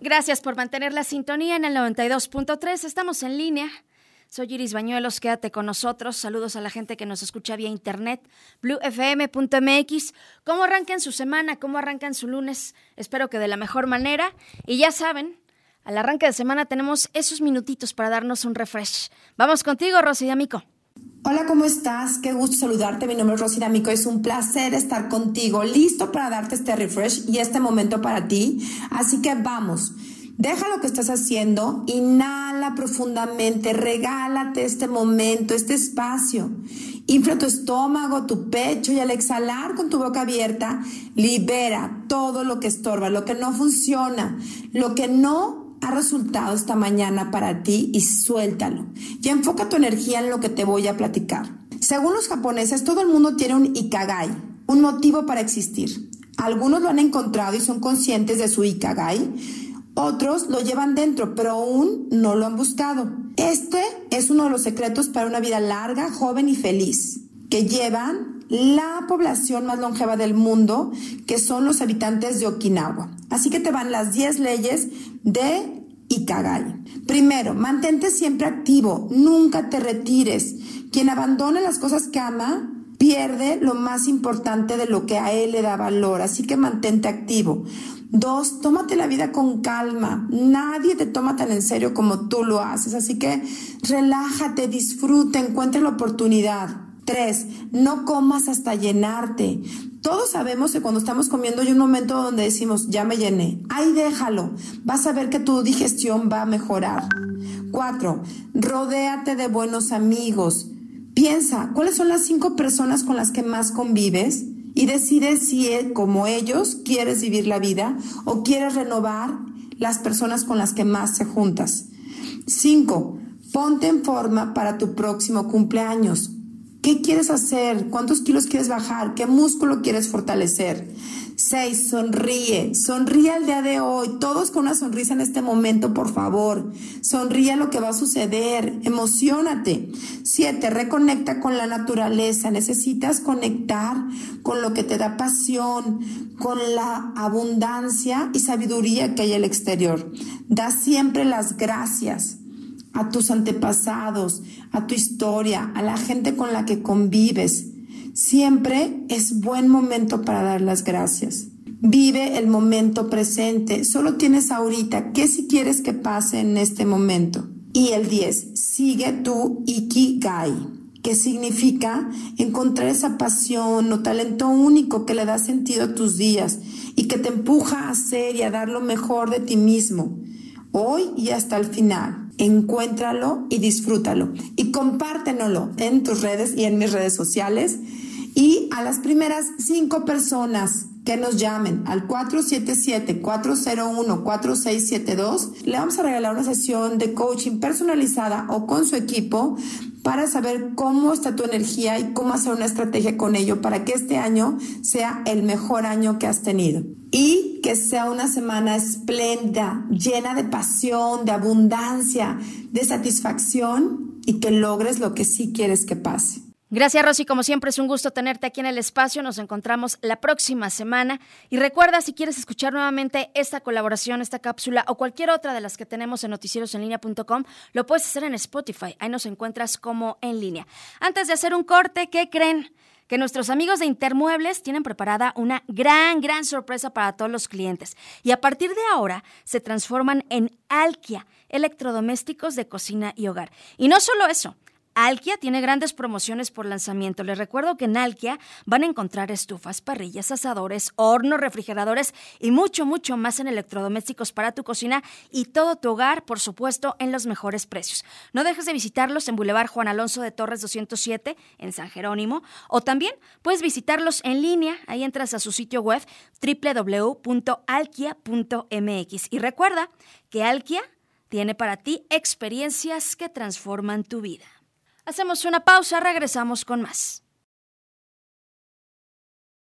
Gracias por mantener la sintonía en el 92.3. Estamos en línea. Soy Iris Bañuelos, quédate con nosotros. Saludos a la gente que nos escucha vía internet, bluefm.mx. ¿Cómo arrancan su semana? ¿Cómo arrancan su lunes? Espero que de la mejor manera. Y ya saben, al arranque de semana tenemos esos minutitos para darnos un refresh. Vamos contigo, Rosy D'Amico. Hola, ¿cómo estás? Qué gusto saludarte. Mi nombre es Rosy D'Amico. Es un placer estar contigo, listo para darte este refresh y este momento para ti. Así que vamos. Deja lo que estás haciendo, inhala profundamente, regálate este momento, este espacio. Infla tu estómago, tu pecho y al exhalar con tu boca abierta, libera todo lo que estorba, lo que no funciona, lo que no ha resultado esta mañana para ti y suéltalo. Y enfoca tu energía en lo que te voy a platicar. Según los japoneses, todo el mundo tiene un ikagai, un motivo para existir. Algunos lo han encontrado y son conscientes de su ikagai otros lo llevan dentro, pero aún no lo han buscado. Este es uno de los secretos para una vida larga, joven y feliz, que llevan la población más longeva del mundo, que son los habitantes de Okinawa. Así que te van las 10 leyes de Ikagai. Primero, mantente siempre activo, nunca te retires. Quien abandona las cosas que ama pierde lo más importante de lo que a él le da valor, así que mantente activo. Dos, tómate la vida con calma. Nadie te toma tan en serio como tú lo haces. Así que relájate, disfruta, encuentra la oportunidad. Tres, no comas hasta llenarte. Todos sabemos que cuando estamos comiendo hay un momento donde decimos, ya me llené. Ahí déjalo. Vas a ver que tu digestión va a mejorar. Cuatro, rodéate de buenos amigos. Piensa, ¿cuáles son las cinco personas con las que más convives? y decides si eh, como ellos quieres vivir la vida o quieres renovar las personas con las que más se juntas. Cinco, ponte en forma para tu próximo cumpleaños. ¿Qué quieres hacer? ¿Cuántos kilos quieres bajar? ¿Qué músculo quieres fortalecer? 6. Sonríe. Sonríe el día de hoy. Todos con una sonrisa en este momento, por favor. Sonríe lo que va a suceder. Emocionate. 7. Reconecta con la naturaleza. Necesitas conectar con lo que te da pasión, con la abundancia y sabiduría que hay en el exterior. Da siempre las gracias a tus antepasados, a tu historia, a la gente con la que convives. Siempre es buen momento para dar las gracias. Vive el momento presente. Solo tienes ahorita. ¿Qué si quieres que pase en este momento? Y el 10. Sigue tu Ikigai, que significa encontrar esa pasión o talento único que le da sentido a tus días y que te empuja a hacer y a dar lo mejor de ti mismo, hoy y hasta el final encuéntralo y disfrútalo. Y compártenlo en tus redes y en mis redes sociales. Y a las primeras cinco personas que nos llamen al 477-401-4672, le vamos a regalar una sesión de coaching personalizada o con su equipo para saber cómo está tu energía y cómo hacer una estrategia con ello para que este año sea el mejor año que has tenido. Y que sea una semana espléndida, llena de pasión, de abundancia, de satisfacción y que logres lo que sí quieres que pase. Gracias Rosy, como siempre es un gusto tenerte aquí en el espacio, nos encontramos la próxima semana y recuerda si quieres escuchar nuevamente esta colaboración, esta cápsula o cualquier otra de las que tenemos en noticierosenlinea.com, lo puedes hacer en Spotify, ahí nos encuentras como en línea. Antes de hacer un corte, ¿qué creen? que nuestros amigos de Intermuebles tienen preparada una gran, gran sorpresa para todos los clientes. Y a partir de ahora se transforman en Alkia, electrodomésticos de cocina y hogar. Y no solo eso, Alkia tiene grandes promociones por lanzamiento. Les recuerdo que en Alkia van a encontrar estufas, parrillas, asadores, hornos, refrigeradores y mucho, mucho más en electrodomésticos para tu cocina y todo tu hogar, por supuesto, en los mejores precios. No dejes de visitarlos en Boulevard Juan Alonso de Torres 207 en San Jerónimo o también puedes visitarlos en línea. Ahí entras a su sitio web www.alkia.mx y recuerda que Alkia tiene para ti experiencias que transforman tu vida. Hacemos una pausa, regresamos con más.